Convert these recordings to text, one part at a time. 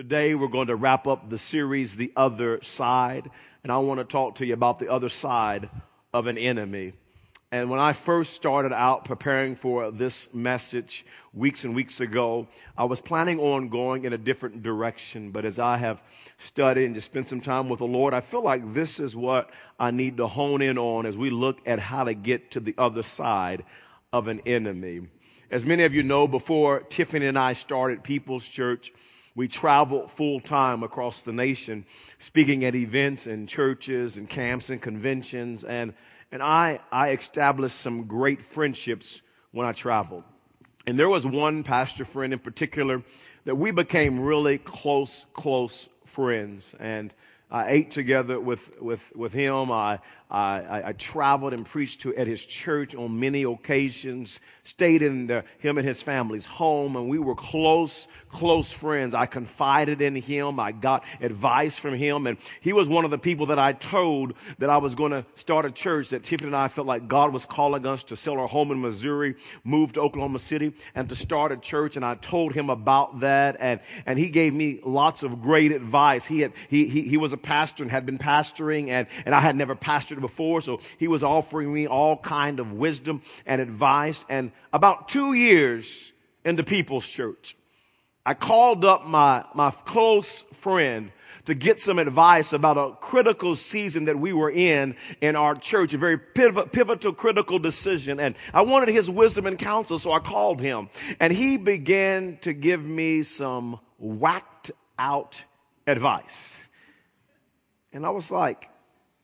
Today, we're going to wrap up the series, The Other Side, and I want to talk to you about the other side of an enemy. And when I first started out preparing for this message weeks and weeks ago, I was planning on going in a different direction. But as I have studied and just spent some time with the Lord, I feel like this is what I need to hone in on as we look at how to get to the other side of an enemy. As many of you know, before Tiffany and I started People's Church, we traveled full time across the nation, speaking at events and churches and camps and conventions. And, and I, I established some great friendships when I traveled. And there was one pastor friend in particular that we became really close, close friends. And I ate together with, with, with him. I, I, I, traveled and preached to, at his church on many occasions, stayed in the, him and his family's home, and we were close, close friends. I confided in him. I got advice from him, and he was one of the people that I told that I was going to start a church, that Tiffany and I felt like God was calling us to sell our home in Missouri, move to Oklahoma City, and to start a church, and I told him about that, and, and he gave me lots of great advice. He, had, he, he, he was a pastor and had been pastoring, and, and I had never pastored before, so he was offering me all kind of wisdom and advice. And about two years into People's Church, I called up my, my close friend to get some advice about a critical season that we were in in our church, a very pivotal, critical decision. And I wanted his wisdom and counsel, so I called him. And he began to give me some whacked out advice. And I was like,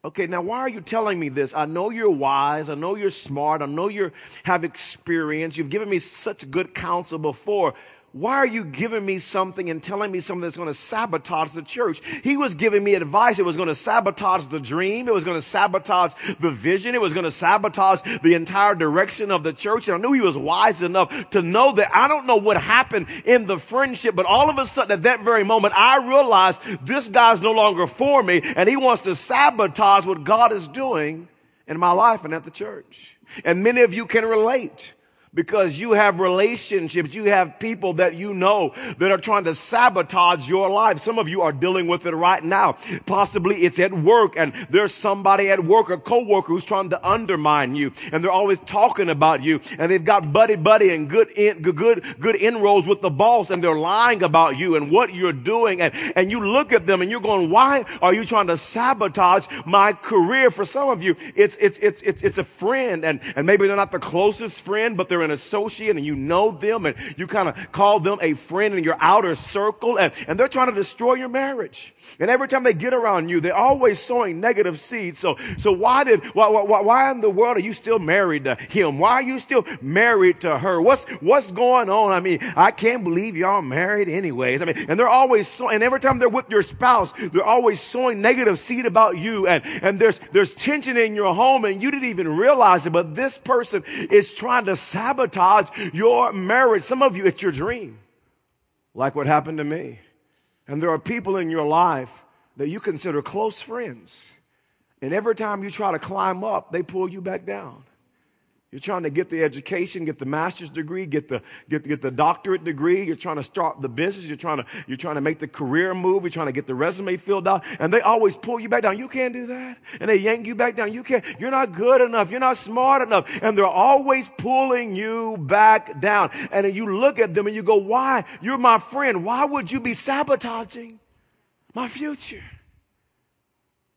Okay, now why are you telling me this? I know you're wise. I know you're smart. I know you have experience. You've given me such good counsel before why are you giving me something and telling me something that's going to sabotage the church? He was giving me advice. It was going to sabotage the dream. It was going to sabotage the vision. It was going to sabotage the entire direction of the church. And I knew he was wise enough to know that I don't know what happened in the friendship, but all of a sudden at that very moment, I realized this guy's no longer for me and he wants to sabotage what God is doing in my life and at the church. And many of you can relate because you have relationships, you have people that you know that are trying to sabotage your life. Some of you are dealing with it right now. Possibly it's at work and there's somebody at work, a coworker who's trying to undermine you and they're always talking about you and they've got buddy buddy and good, in, good, good inroads with the boss and they're lying about you and what you're doing and, and you look at them and you're going, why are you trying to sabotage my career? For some of you, it's, it's, it's, it's, it's a friend and, and maybe they're not the closest friend, but they're an associate and you know them and you kind of call them a friend in your outer circle and, and they're trying to destroy your marriage. And every time they get around you, they're always sowing negative seeds. So, so why did, why, why, why in the world are you still married to him? Why are you still married to her? What's, what's going on? I mean, I can't believe y'all married anyways. I mean, and they're always sowing, and every time they're with your spouse, they're always sowing negative seed about you. And, and there's, there's tension in your home and you didn't even realize it, but this person is trying to sabotage sabotage your marriage. Some of you, it's your dream, like what happened to me. And there are people in your life that you consider close friends. And every time you try to climb up, they pull you back down. You're trying to get the education, get the master's degree, get the, get, get the doctorate degree. You're trying to start the business. You're trying to, you're trying to make the career move. You're trying to get the resume filled out. And they always pull you back down. You can't do that. And they yank you back down. You can't, you're not good enough. You're not smart enough. And they're always pulling you back down. And then you look at them and you go, why? You're my friend. Why would you be sabotaging my future?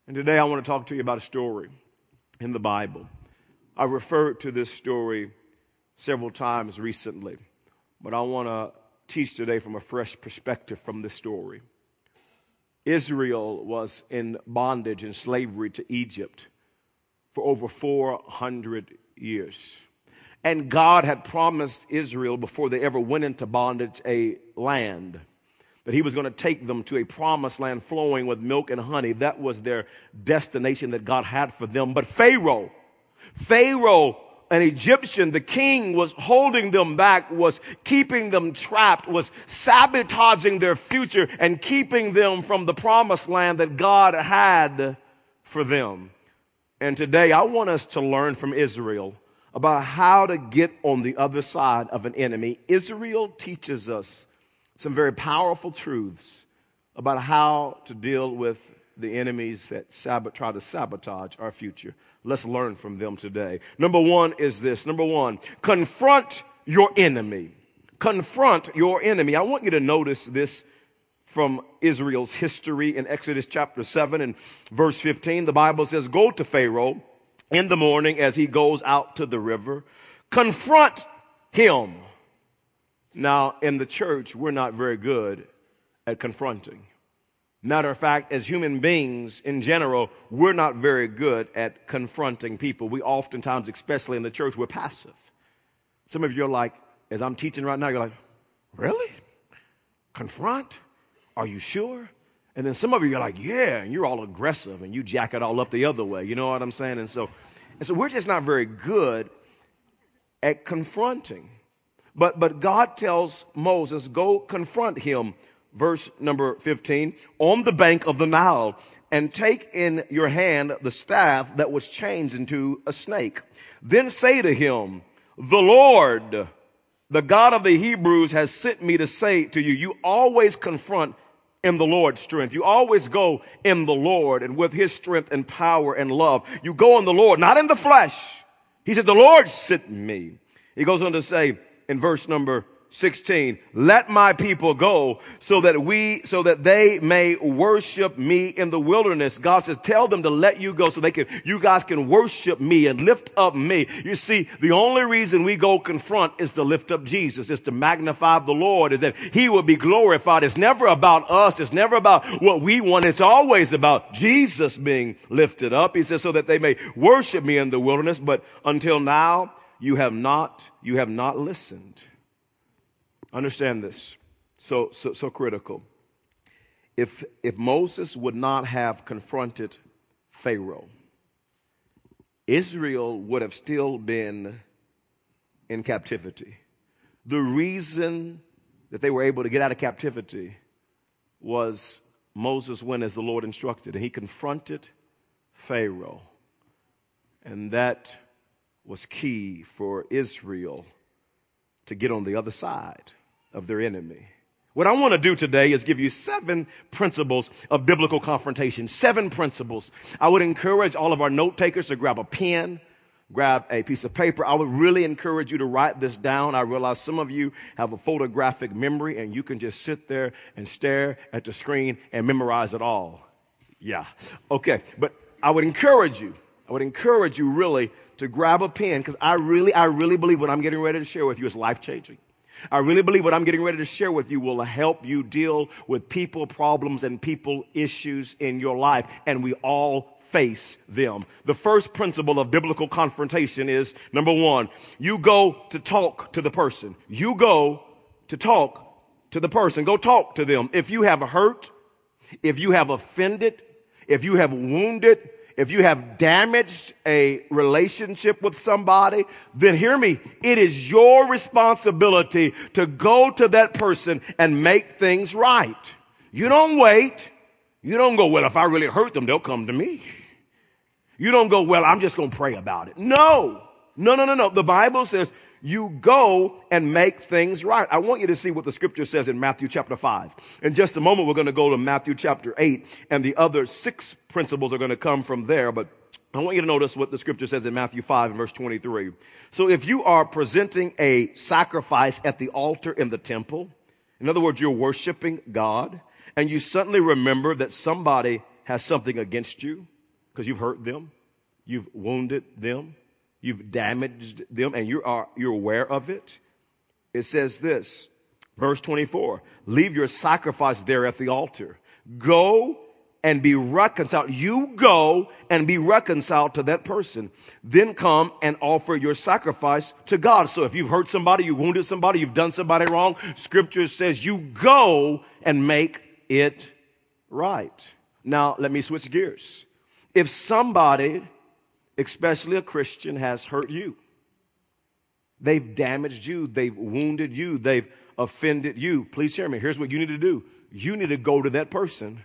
And today I want to talk to you about a story in the Bible I referred to this story several times recently, but I want to teach today from a fresh perspective from this story. Israel was in bondage and slavery to Egypt for over 400 years. And God had promised Israel before they ever went into bondage a land that he was going to take them to a promised land flowing with milk and honey. That was their destination that God had for them. But Pharaoh Pharaoh, an Egyptian, the king was holding them back, was keeping them trapped, was sabotaging their future and keeping them from the promised land that God had for them. And today I want us to learn from Israel about how to get on the other side of an enemy. Israel teaches us some very powerful truths about how to deal with the enemies that sabot- try to sabotage our future. Let's learn from them today. Number one is this. Number one, confront your enemy. Confront your enemy. I want you to notice this from Israel's history in Exodus chapter 7 and verse 15. The Bible says, Go to Pharaoh in the morning as he goes out to the river, confront him. Now, in the church, we're not very good at confronting. Matter of fact, as human beings in general, we're not very good at confronting people. We oftentimes, especially in the church, we're passive. Some of you are like, as I'm teaching right now, you're like, really? Confront? Are you sure? And then some of you are like, yeah, and you're all aggressive and you jack it all up the other way. You know what I'm saying? And so, and so we're just not very good at confronting. But, but God tells Moses, go confront him verse number 15, on the bank of the Nile, and take in your hand the staff that was changed into a snake. Then say to him, the Lord, the God of the Hebrews has sent me to say to you, you always confront in the Lord's strength. You always go in the Lord and with his strength and power and love. You go in the Lord, not in the flesh. He said, the Lord sent me. He goes on to say in verse number 16 let my people go so that we so that they may worship me in the wilderness. God says tell them to let you go so they can you guys can worship me and lift up me. You see the only reason we go confront is to lift up jesus is to magnify the lord is that he will be glorified. It's never about us. It's never about what we want. It's always about jesus being lifted up. He says so that they may worship me in the wilderness. But until now you have not you have not listened Understand this. So, so, so critical. If, if Moses would not have confronted Pharaoh, Israel would have still been in captivity. The reason that they were able to get out of captivity was Moses went as the Lord instructed, and he confronted Pharaoh. And that was key for Israel to get on the other side of their enemy. What I want to do today is give you seven principles of biblical confrontation. Seven principles. I would encourage all of our note takers to grab a pen, grab a piece of paper. I would really encourage you to write this down. I realize some of you have a photographic memory and you can just sit there and stare at the screen and memorize it all. Yeah. Okay. But I would encourage you, I would encourage you really to grab a pen because I really, I really believe what I'm getting ready to share with you is life changing. I really believe what I'm getting ready to share with you will help you deal with people problems and people issues in your life. And we all face them. The first principle of biblical confrontation is number one, you go to talk to the person. You go to talk to the person. Go talk to them. If you have hurt, if you have offended, if you have wounded, if you have damaged a relationship with somebody, then hear me. It is your responsibility to go to that person and make things right. You don't wait. You don't go, well, if I really hurt them, they'll come to me. You don't go, well, I'm just going to pray about it. No, no, no, no, no. The Bible says you go and make things right. I want you to see what the scripture says in Matthew chapter 5. In just a moment, we're going to go to Matthew chapter 8, and the other six principles are going to come from there. But I want you to notice what the scripture says in Matthew 5 and verse 23. So if you are presenting a sacrifice at the altar in the temple, in other words, you're worshiping God, and you suddenly remember that somebody has something against you because you've hurt them, you've wounded them, you've damaged them and you are you're aware of it. It says this verse 24 leave your sacrifice there at the altar. Go and be reconciled. You go and be reconciled to that person. Then come and offer your sacrifice to god. So if you've hurt somebody you wounded somebody you've done somebody wrong scripture says you go and make it right. Now let me switch gears. If somebody especially a Christian, has hurt you. They've damaged you. They've wounded you. They've offended you. Please hear me. Here's what you need to do. You need to go to that person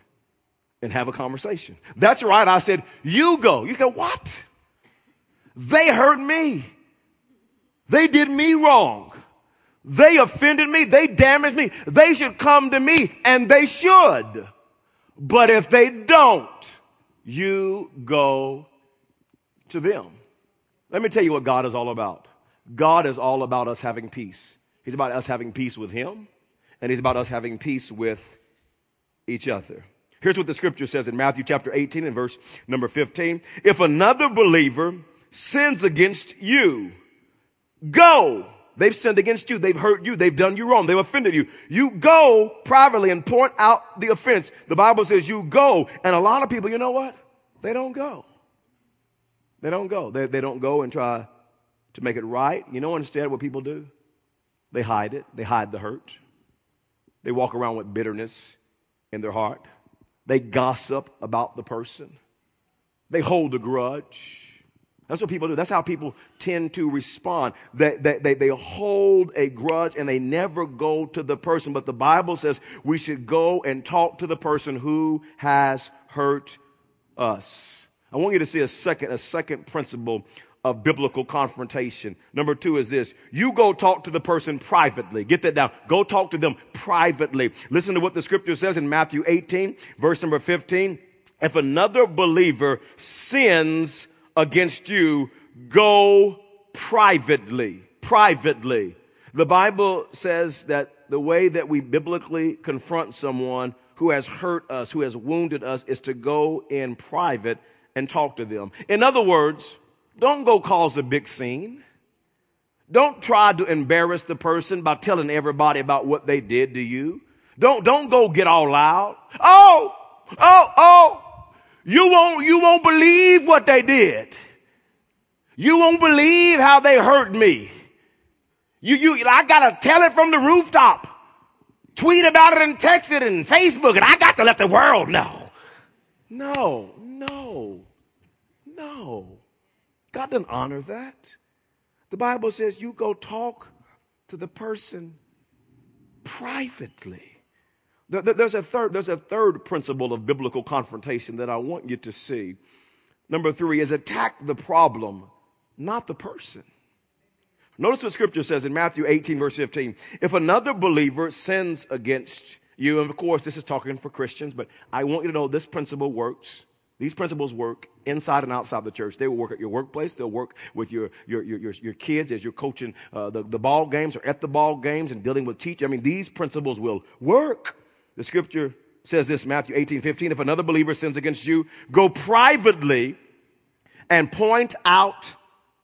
and have a conversation. That's right. I said, you go. You go, what? They hurt me. They did me wrong. They offended me. They damaged me. They should come to me and they should. But if they don't, you go to them. Let me tell you what God is all about. God is all about us having peace. He's about us having peace with Him, and He's about us having peace with each other. Here's what the scripture says in Matthew chapter 18 and verse number 15. If another believer sins against you, go. They've sinned against you. They've hurt you. They've done you wrong. They've offended you. You go privately and point out the offense. The Bible says you go. And a lot of people, you know what? They don't go. They don't go. They, they don't go and try to make it right. You know instead what people do? They hide it. They hide the hurt. They walk around with bitterness in their heart. They gossip about the person. They hold a grudge. That's what people do. That's how people tend to respond. They, they, they, they, hold a grudge and they never go to the person. But the Bible says we should go and talk to the person who has hurt us. I want you to see a second, a second principle of biblical confrontation. Number two is this. You go talk to the person privately. Get that down. Go talk to them privately. Listen to what the scripture says in Matthew 18, verse number 15. If another believer sins against you, go privately. Privately. The Bible says that the way that we biblically confront someone who has hurt us, who has wounded us, is to go in private and talk to them. In other words, don't go cause a big scene. Don't try to embarrass the person by telling everybody about what they did to you. Don't, don't go get all loud. Oh, oh, oh. You won't, you won't believe what they did. You won't believe how they hurt me. You, you, I gotta tell it from the rooftop. Tweet about it and text it and Facebook and I got to let the world know. No, no, no. God doesn't honor that. The Bible says you go talk to the person privately. There's a third, there's a third principle of biblical confrontation that I want you to see. Number three is attack the problem, not the person. Notice what scripture says in Matthew 18, verse 15. If another believer sins against you, and of course, this is talking for Christians, but I want you to know this principle works these principles work inside and outside the church. They will work at your workplace. They'll work with your, your, your, your, kids as you're coaching uh, the, the ball games or at the ball games and dealing with teachers. I mean, these principles will work. The scripture says this, Matthew 18, 15. If another believer sins against you, go privately and point out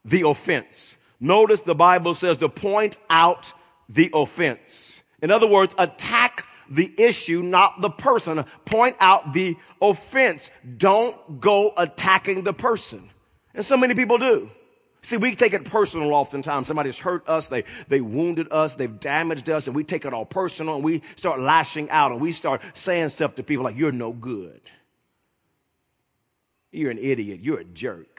the offense. Notice the Bible says to point out the offense. In other words, attack the issue, not the person. Point out the offense. Don't go attacking the person. And so many people do. See, we take it personal oftentimes. Somebody's hurt us, they, they wounded us, they've damaged us, and we take it all personal and we start lashing out and we start saying stuff to people like, You're no good. You're an idiot. You're a jerk.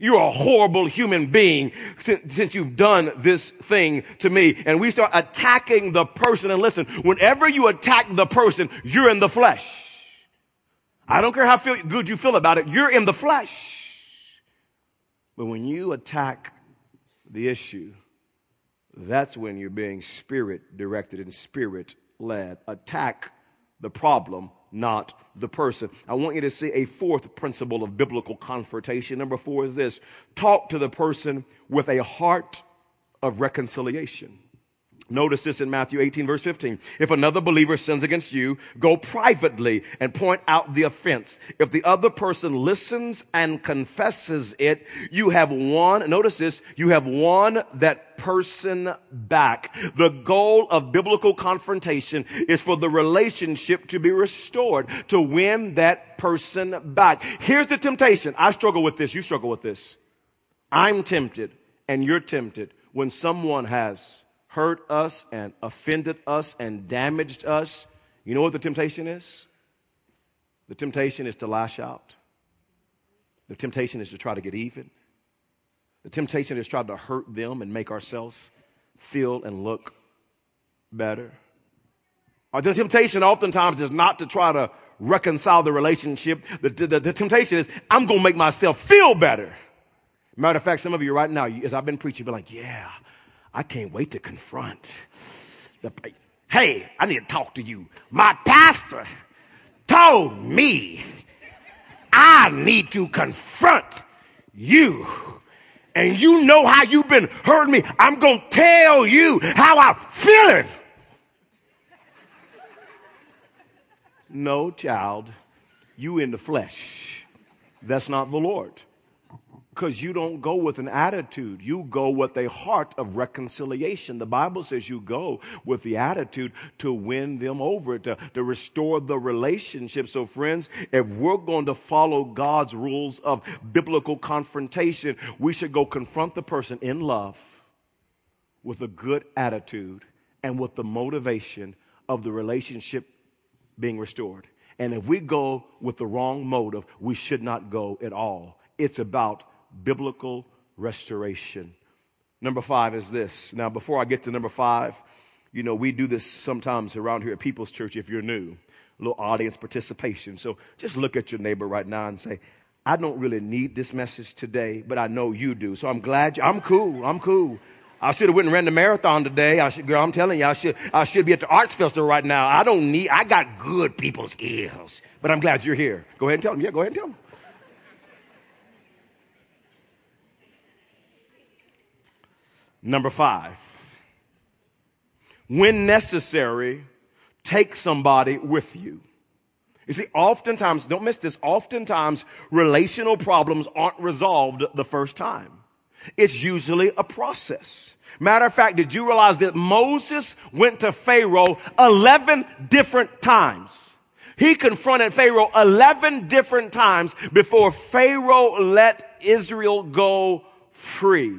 You're a horrible human being since, since, you've done this thing to me. And we start attacking the person. And listen, whenever you attack the person, you're in the flesh. I don't care how feel, good you feel about it, you're in the flesh. But when you attack the issue, that's when you're being spirit directed and spirit led. Attack the problem not the person. I want you to see a fourth principle of biblical confrontation. Number four is this talk to the person with a heart of reconciliation. Notice this in Matthew 18, verse 15. If another believer sins against you, go privately and point out the offense. If the other person listens and confesses it, you have won. Notice this. You have won that person back. The goal of biblical confrontation is for the relationship to be restored, to win that person back. Here's the temptation. I struggle with this. You struggle with this. I'm tempted and you're tempted when someone has hurt us and offended us and damaged us, you know what the temptation is? The temptation is to lash out. The temptation is to try to get even. The temptation is to try to hurt them and make ourselves feel and look better. Or the temptation oftentimes is not to try to reconcile the relationship. The, the, the temptation is, I'm going to make myself feel better. Matter of fact, some of you right now, as I've been preaching, be like, yeah, I can't wait to confront the. Hey, I need to talk to you. My pastor told me I need to confront you. And you know how you've been hurting me. I'm going to tell you how I'm feeling. No, child, you in the flesh. That's not the Lord because you don't go with an attitude. You go with a heart of reconciliation. The Bible says you go with the attitude to win them over, to, to restore the relationship. So, friends, if we're going to follow God's rules of biblical confrontation, we should go confront the person in love with a good attitude and with the motivation of the relationship being restored. And if we go with the wrong motive, we should not go at all. It's about biblical restoration. Number five is this. Now, before I get to number five, you know, we do this sometimes around here at People's Church if you're new, a little audience participation. So just look at your neighbor right now and say, I don't really need this message today, but I know you do. So I'm glad you, I'm cool. I'm cool. I should have went and ran the marathon today. I should, girl, I'm telling you, I should, I should be at the arts festival right now. I don't need, I got good people's ears, but I'm glad you're here. Go ahead and tell them. Yeah, go ahead and tell them. Number five, when necessary, take somebody with you. You see, oftentimes, don't miss this, oftentimes relational problems aren't resolved the first time. It's usually a process. Matter of fact, did you realize that Moses went to Pharaoh 11 different times? He confronted Pharaoh 11 different times before Pharaoh let Israel go free.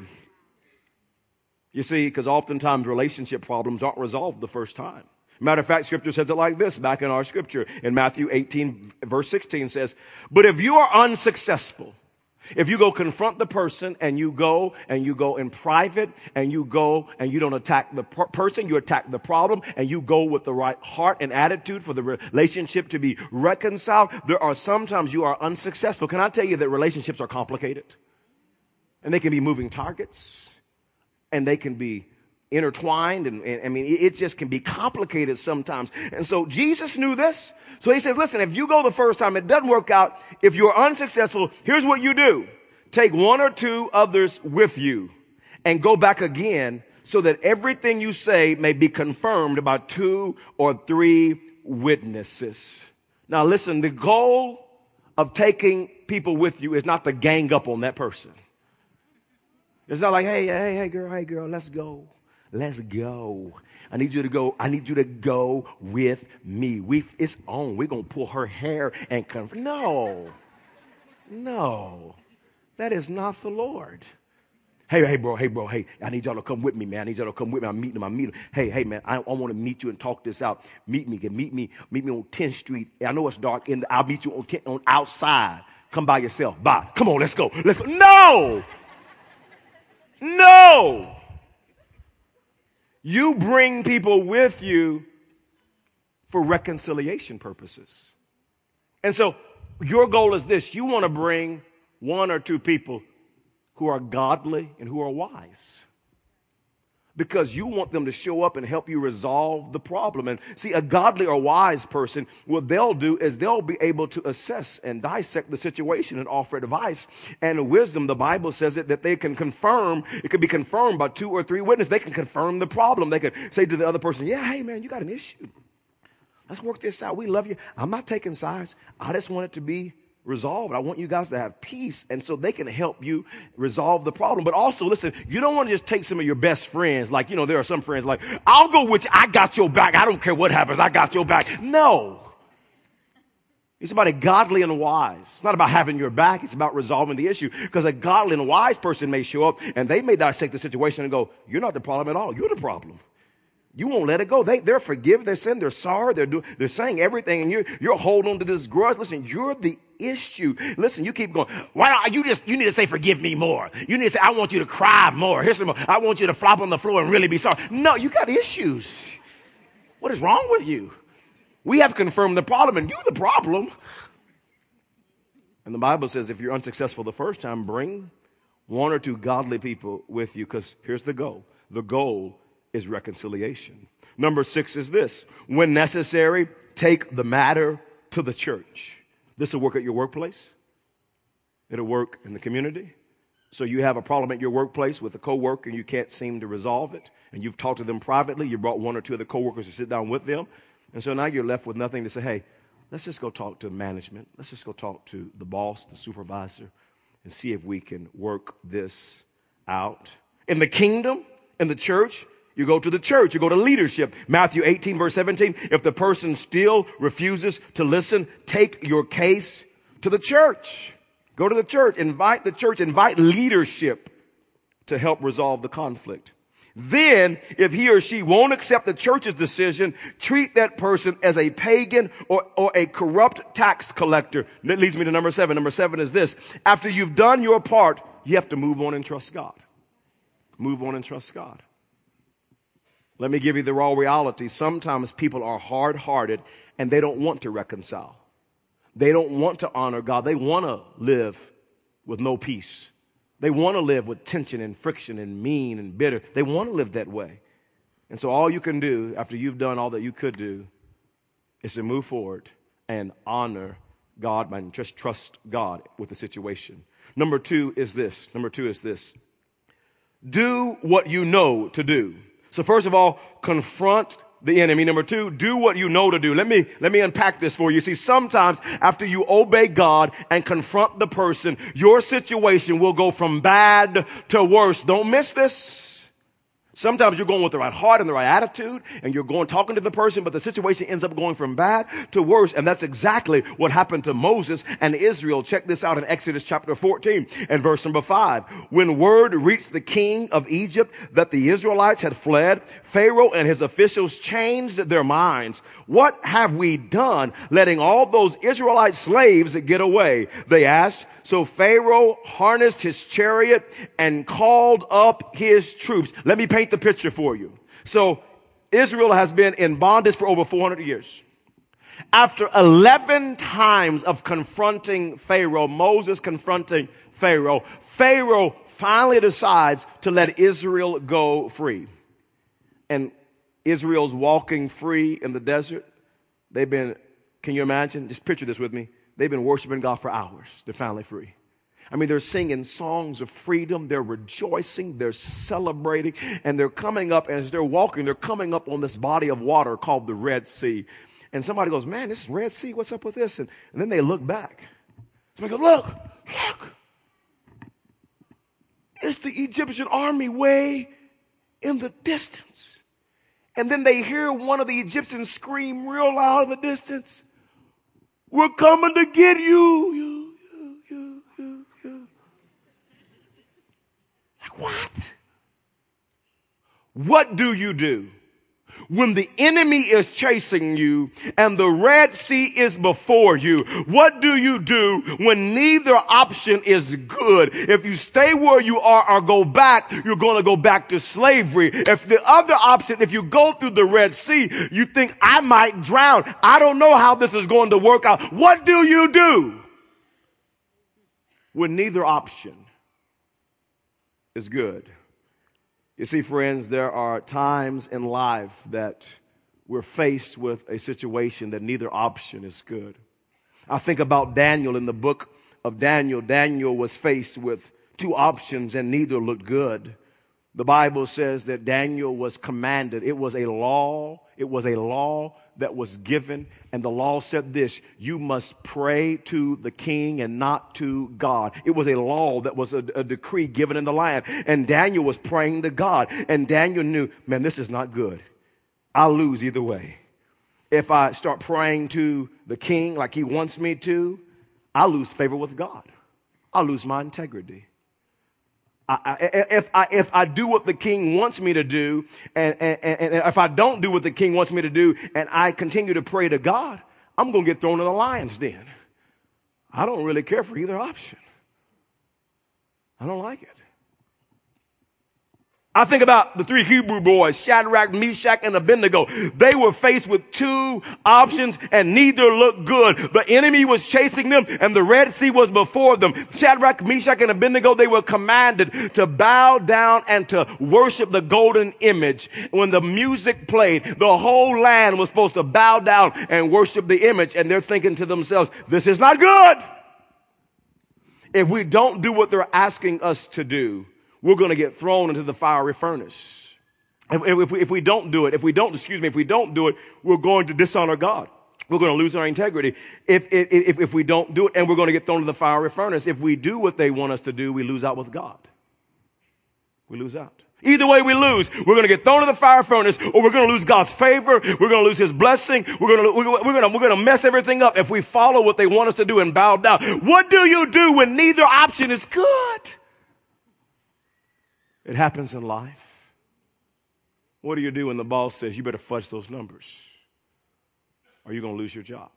You see, because oftentimes relationship problems aren't resolved the first time. Matter of fact, scripture says it like this back in our scripture in Matthew 18, verse 16 says, But if you are unsuccessful, if you go confront the person and you go and you go in private and you go and you don't attack the per- person, you attack the problem and you go with the right heart and attitude for the relationship to be reconciled, there are sometimes you are unsuccessful. Can I tell you that relationships are complicated? And they can be moving targets and they can be intertwined and, and, I mean it just can be complicated sometimes. And so Jesus knew this. So he says, listen, if you go the first time, it doesn't work out. If you're unsuccessful, here's what you do. Take one or two others with you and go back again so that everything you say may be confirmed by two or three witnesses. Now listen, the goal of taking people with you is not to gang up on that person. It's not like, hey, hey, hey, girl, hey, girl, let's go. Let's go. I need you to go. I need you to go with me. We, it's on. We're going to pull her hair and come. No, no, that is not the Lord. Hey, hey, bro, hey, bro, hey, I need y'all to come with me, man. I need y'all to come with me. I'm meeting him. I'm meeting him. Hey, hey, man, I, I want to meet you and talk this out. Meet me, meet me, meet me on 10th Street. I know it's dark, and I'll meet you on, 10, on outside. Come by yourself. Bye. Come on, let's go. Let's go. No! No. You bring people with you for reconciliation purposes. And so your goal is this you want to bring one or two people who are godly and who are wise because you want them to show up and help you resolve the problem. And see, a godly or wise person, what they'll do is they'll be able to assess and dissect the situation and offer advice. And wisdom, the Bible says it, that they can confirm, it can be confirmed by two or three witnesses. They can confirm the problem. They can say to the other person, yeah, hey man, you got an issue. Let's work this out. We love you. I'm not taking sides. I just want it to be resolved. I want you guys to have peace. And so they can help you resolve the problem. But also, listen, you don't want to just take some of your best friends. Like, you know, there are some friends like, I'll go with you. I got your back. I don't care what happens. I got your back. No. It's about a godly and wise. It's not about having your back. It's about resolving the issue. Because a godly and wise person may show up and they may dissect the situation and go, you're not the problem at all. You're the problem. You won't let it go. They, they're forgive their sin. They're sorry. They're, do, they're saying everything, and you're, you're holding on to this grudge. Listen, you're the issue. Listen, you keep going. Why not? You just, you need to say, forgive me more. You need to say, I want you to cry more. Here's some more. I want you to flop on the floor and really be sorry. No, you got issues. What is wrong with you? We have confirmed the problem, and you're the problem. And the Bible says if you're unsuccessful the first time, bring one or two godly people with you, because here's the goal. The goal is reconciliation. Number six is this when necessary, take the matter to the church. This will work at your workplace. It'll work in the community. So you have a problem at your workplace with a coworker and you can't seem to resolve it, and you've talked to them privately. You brought one or two of the coworkers to sit down with them, and so now you're left with nothing to say. Hey, let's just go talk to management. Let's just go talk to the boss, the supervisor, and see if we can work this out. In the kingdom, in the church, you go to the church, you go to leadership. Matthew 18, verse 17. If the person still refuses to listen, take your case to the church. Go to the church, invite the church, invite leadership to help resolve the conflict. Then, if he or she won't accept the church's decision, treat that person as a pagan or, or a corrupt tax collector. That leads me to number seven. Number seven is this. After you've done your part, you have to move on and trust God. Move on and trust God. Let me give you the raw reality. Sometimes people are hard hearted and they don't want to reconcile. They don't want to honor God. They want to live with no peace. They want to live with tension and friction and mean and bitter. They want to live that way. And so, all you can do after you've done all that you could do is to move forward and honor God and just trust God with the situation. Number two is this. Number two is this. Do what you know to do. So, first of all, confront the enemy. Number two, do what you know to do. Let me, let me unpack this for you. See, sometimes after you obey God and confront the person, your situation will go from bad to worse. Don't miss this. Sometimes you're going with the right heart and the right attitude, and you're going talking to the person, but the situation ends up going from bad to worse. And that's exactly what happened to Moses and Israel. Check this out in Exodus chapter 14 and verse number 5. When word reached the king of Egypt that the Israelites had fled, Pharaoh and his officials changed their minds. What have we done letting all those Israelite slaves get away? They asked. So Pharaoh harnessed his chariot and called up his troops. Let me paint the picture for you. So Israel has been in bondage for over 400 years. After 11 times of confronting Pharaoh, Moses confronting Pharaoh, Pharaoh finally decides to let Israel go free. And Israel's walking free in the desert. They've been, can you imagine? Just picture this with me. They've been worshiping God for hours. They're finally free. I mean, they're singing songs of freedom. They're rejoicing. They're celebrating. And they're coming up, as they're walking, they're coming up on this body of water called the Red Sea. And somebody goes, Man, this is Red Sea. What's up with this? And, and then they look back. Somebody goes, Look, look. It's the Egyptian army way in the distance. And then they hear one of the Egyptians scream real loud in the distance. We're coming to get you, you, you, you. Like, what? What do you do? when the enemy is chasing you and the Red Sea is before you, what do you do when neither option is good? If you stay where you are or go back, you're going to go back to slavery. If the other option, if you go through the Red Sea, you think I might drown. I don't know how this is going to work out. What do you do when neither option is good? You see, friends, there are times in life that we're faced with a situation that neither option is good. I think about Daniel in the book of Daniel. Daniel was faced with two options and neither looked good. The Bible says that Daniel was commanded. It was a law. It was a law that was given. And the law said this you must pray to the king and not to God. It was a law that was a, a, decree given in the land. And Daniel was praying to God. And Daniel knew, man, this is not good. I'll lose either way. If I start praying to the king like he wants me to, I'll lose favor with God. I'll lose my integrity. I, if, I, if I do what the king wants me to do, and, and, and if I don't do what the king wants me to do, and I continue to pray to God, I'm going to get thrown in the lion's den. I don't really care for either option. I don't like it. I think about the three Hebrew boys, Shadrach, Meshach, and Abednego. They were faced with two options and neither looked good. The enemy was chasing them and the Red Sea was before them. Shadrach, Meshach, and Abednego, they were commanded to bow down and to worship the golden image. When the music played, the whole land was supposed to bow down and worship the image. And they're thinking to themselves, this is not good. If we don't do what they're asking us to do, we're going to get thrown into the fiery furnace. If, if, we, if we don't do it, if we don't, excuse me, if we don't do it, we're going to dishonor God. We're going to lose our integrity if, if, if we don't do it, and we're going to get thrown into the fiery furnace. If we do what they want us to do, we lose out with God. We lose out. Either way we lose. We're going to get thrown in the fire furnace or we're going to lose God's favor. We're going to lose his blessing. We're going to, we're going to, we're going to mess everything up if we follow what they want us to do and bow down. What do you do when neither option is good? It happens in life. What do you do when the boss says you better fudge those numbers or you're going to lose your job?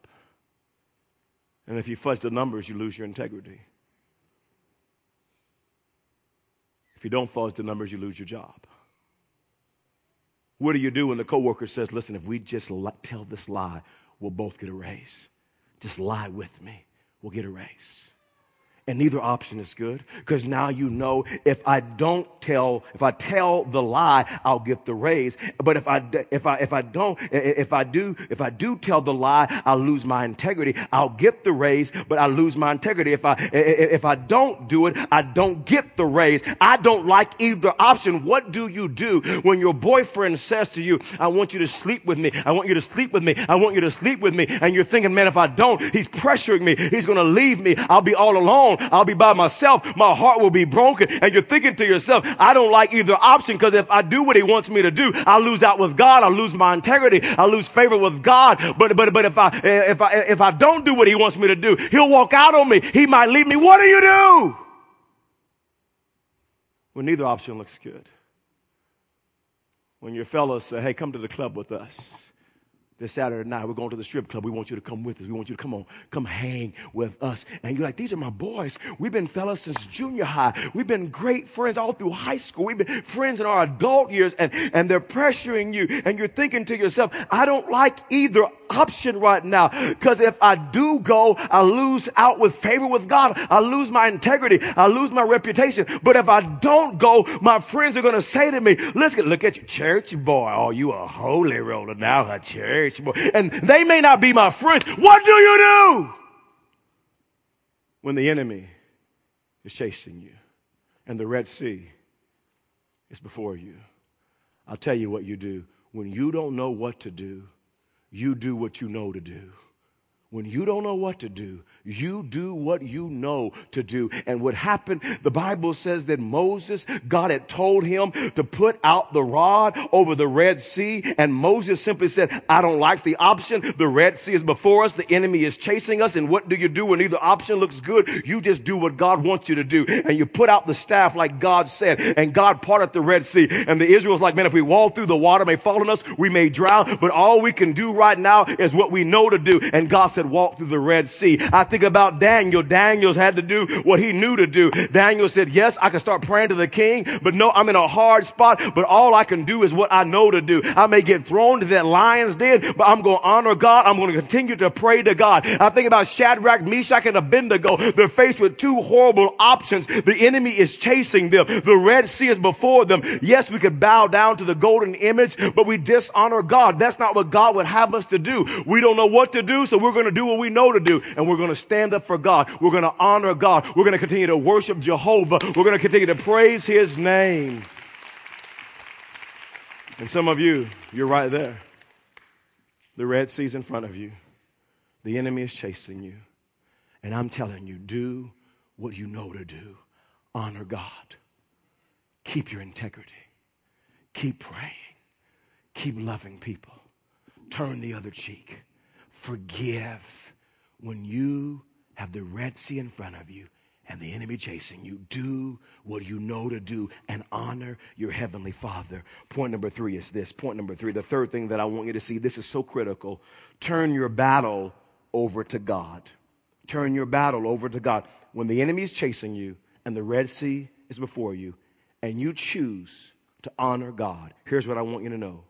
And if you fudge the numbers, you lose your integrity. If you don't fudge the numbers, you lose your job. What do you do when the coworker says, listen, if we just tell this lie, we'll both get a raise? Just lie with me, we'll get a raise. And neither option is good because now you know if I don't tell, if I tell the lie, I'll get the raise. But if I, if I, if I don't, if I do, if I do tell the lie, I'll lose my integrity. I'll get the raise, but I lose my integrity. If I, if I don't do it, I don't get the raise. I don't like either option. What do you do when your boyfriend says to you, I want you to sleep with me. I want you to sleep with me. I want you to sleep with me. And you're thinking, man, if I don't, he's pressuring me. He's going to leave me. I'll be all alone alone. I'll be by myself. My heart will be broken. And you're thinking to yourself, I don't like either option because if I do what he wants me to do, I'll lose out with God. I'll lose my integrity. I'll lose favor with God. But, but, but if I, if I, if I don't do what he wants me to do, he'll walk out on me. He might leave me. What do you do? When neither option looks good. When your fellows say, hey, come to the club with us this Saturday night, we're going to the strip club. We want you to come with us. We want you to come on, come hang with us. And you're like, these are my boys. We've been fellas since junior high. We've been great friends all through high school. We've been friends in our adult years and, and they're pressuring you. And you're thinking to yourself, I don't like either option right now. Cause if I do go, I lose out with favor with God. I lose my integrity. I lose my reputation. But if I don't go, my friends are going to say to me, get, look at your church boy. Oh, you a holy roller now, a church and they may not be my friends. What do you do when the enemy is chasing you and the Red Sea is before you? I'll tell you what you do. When you don't know what to do, you do what you know to do. When you don't know what to do, you do what you know to do. And what happened, the Bible says that Moses, God had told him to put out the rod over the Red Sea. And Moses simply said, I don't like the option. The Red Sea is before us. The enemy is chasing us. And what do you do when either option looks good? You just do what God wants you to do. And you put out the staff like God said. And God parted the Red Sea. And the Israelites like, man, if we walk through the water may fall on us, we may drown. But all we can do right now is what we know to do. And God said, walk through the Red Sea. I think about Daniel. Daniel's had to do what he knew to do. Daniel said, yes, I can start praying to the king, but no, I'm in a hard spot, but all I can do is what I know to do. I may get thrown to that lion's den, but I'm going to honor God. I'm going to continue to pray to God. I think about Shadrach, Meshach, and Abednego. They're faced with two horrible options. The enemy is chasing them. The Red Sea is before them. Yes, we could bow down to the golden image, but we dishonor God. That's not what God would have us to do. We don't know what to do, so we're going to do what we know to do. And we're going to stand up for God. We're going to honor God. We're going to continue to worship Jehovah. We're going to continue to praise his name. And some of you, you're right there. The Red Sea's in front of you. The enemy is chasing you. And I'm telling you, do what you know to do. Honor God. Keep your integrity. Keep praying. Keep loving people. Turn the other cheek. Forgive when you have the Red Sea in front of you and the enemy chasing you, do what you know to do and honor your heavenly Father. Point number three is this. Point number three, the third thing that I want you to see, this is so critical. Turn your battle over to God. Turn your battle over to God. When the enemy is chasing you and the Red Sea is before you, and you choose to honor God. Here's what I want you to know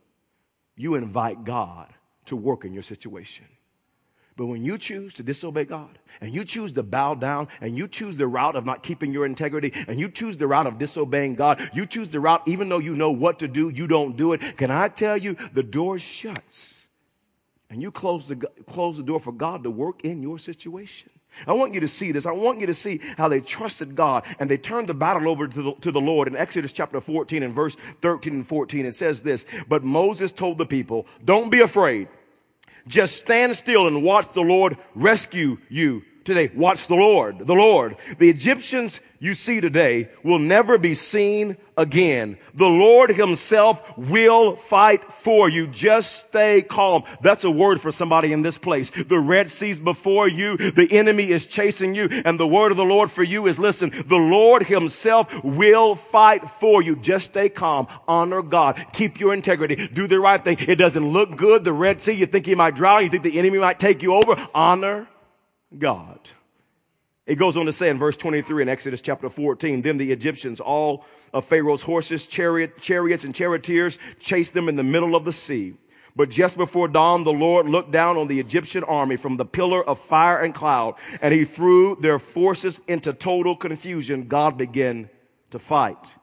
you invite God to work in your situation. But when you choose to disobey God and you choose to bow down and you choose the route of not keeping your integrity and you choose the route of disobeying God, you choose the route even though you know what to do, you don't do it. Can I tell you, the door shuts and you close the, close the door for God to work in your situation. I want you to see this. I want you to see how they trusted God and they turned the battle over to the, to the Lord. In Exodus chapter 14 and verse 13 and 14, it says this, but Moses told the people, don't be afraid. Just stand still and watch the Lord rescue you today. Watch the Lord, the Lord. The Egyptians you see today will never be seen again. The Lord himself will fight for you. Just stay calm. That's a word for somebody in this place. The Red Sea's before you. The enemy is chasing you. And the word of the Lord for you is listen, the Lord himself will fight for you. Just stay calm. Honor God. Keep your integrity. Do the right thing. It doesn't look good. The Red Sea, you think you might drown. You think the enemy might take you over. Honor God. It goes on to say in verse 23 in Exodus chapter 14, then the Egyptians, all of Pharaoh's horses, chariot, chariots, and charioteers chased them in the middle of the sea. But just before dawn, the Lord looked down on the Egyptian army from the pillar of fire and cloud, and he threw their forces into total confusion. God began to fight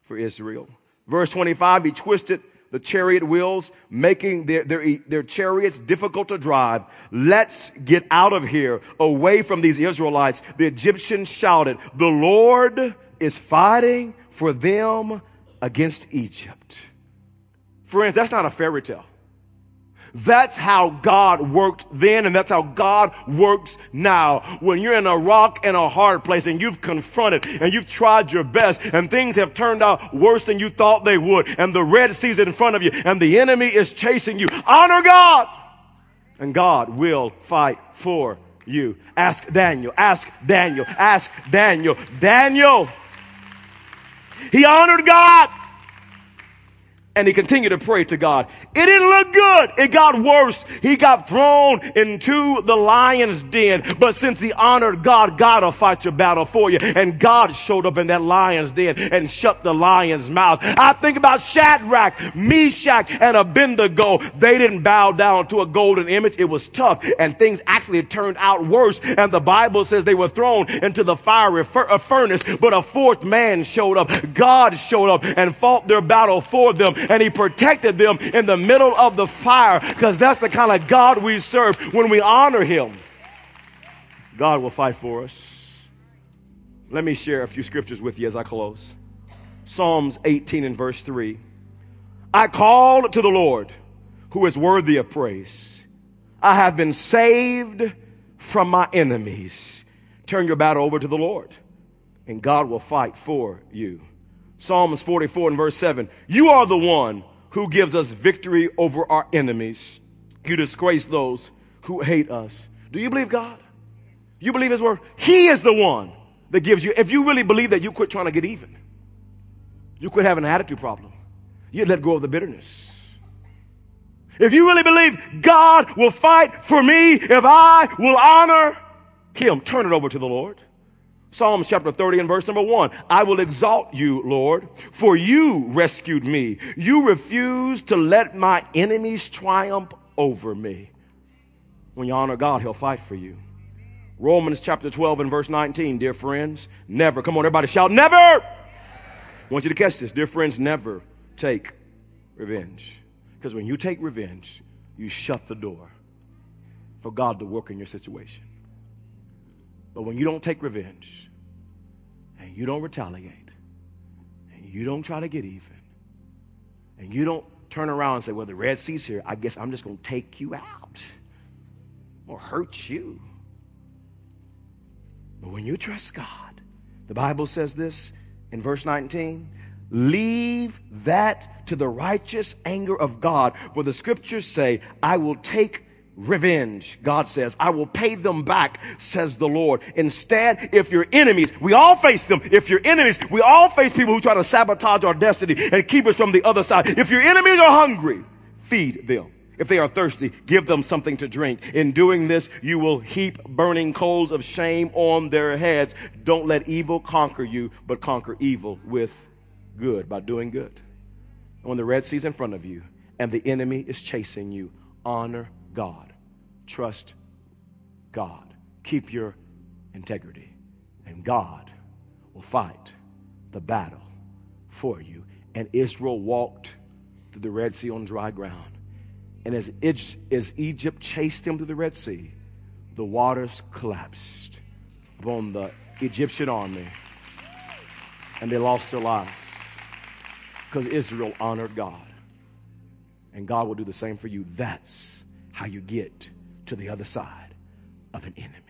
for Israel. Verse 25, he twisted the chariot wheels, making their, their, their chariots difficult to drive. Let's get out of here, away from these Israelites. The Egyptians shouted, the Lord is fighting for them against Egypt. Friends, that's not a fairy tale. That's how God worked then, and that's how God works now. When you're in a rock and a hard place and you've confronted and you've tried your best and things have turned out worse than you thought they would, and the Red Sea's in front of you and the enemy is chasing you, honor God, and God will fight for you. Ask Daniel, ask Daniel, ask Daniel. Daniel, he honored God and he continued to pray to God. It didn't look good. It got worse. He got thrown into the lion's den. But since he honored God, God will fight your battle for you. And God showed up in that lion's den and shut the lion's mouth. I think about Shadrach, Meshach, and Abednego. They didn't bow down to a golden image. It was tough and things actually turned out worse. And the Bible says they were thrown into the fiery uh, furnace, but a fourth man showed up. God showed up and fought their battle for them and he protected them in the middle of the fire because that's the kind of God we serve. When we honor him, God will fight for us. Let me share a few scriptures with you as I close. Psalms 18 and verse 3. I called to the Lord who is worthy of praise. I have been saved from my enemies. Turn your battle over to the Lord, and God will fight for you. Psalms 44 and verse 7. You are the one who gives us victory over our enemies. You disgrace those who hate us. Do you believe God? You believe His word? He is the one that gives you. If you really believe that, you quit trying to get even. You quit having an attitude problem. You let go of the bitterness. If you really believe God will fight for me if I will honor Him, turn it over to the Lord. Psalms chapter 30 and verse number one. I will exalt you, Lord, for you rescued me. You refused to let my enemies triumph over me. When you honor God, he'll fight for you. Romans chapter 12 and verse 19, dear friends, never, come on, everybody shout, never! I want you to catch this. Dear friends, never take revenge. Because when you take revenge, you shut the door for God to work in your situation. But when you don't take revenge you don't retaliate and you don't try to get even and you don't turn around and say, well, the Red Sea's here, I guess I'm just going to take you out or hurt you. But when you trust God, the Bible says this in verse 19 leave that to the righteous anger of God. For the scriptures say, I will take revenge. God says, I will pay them back, says the Lord. Instead, if your enemies, we all face them. If your enemies, we all face people who try to sabotage our destiny and keep us from the other side. If your enemies are hungry, feed them. If they are thirsty, give them something to drink. In doing this, you will heap burning coals of shame on their heads. Don't let evil conquer you, but conquer evil with good by doing good. When the Red Sea's in front of you and the enemy is chasing you, honor God. Trust God. Keep your integrity. And God will fight the battle for you. And Israel walked through the Red Sea on dry ground. And as, Egypt chased him through the Red Sea, the waters collapsed upon the Egyptian army and they lost their lives because Israel honored God. And God will do the same for you. That's how you get to the other side of an enemy.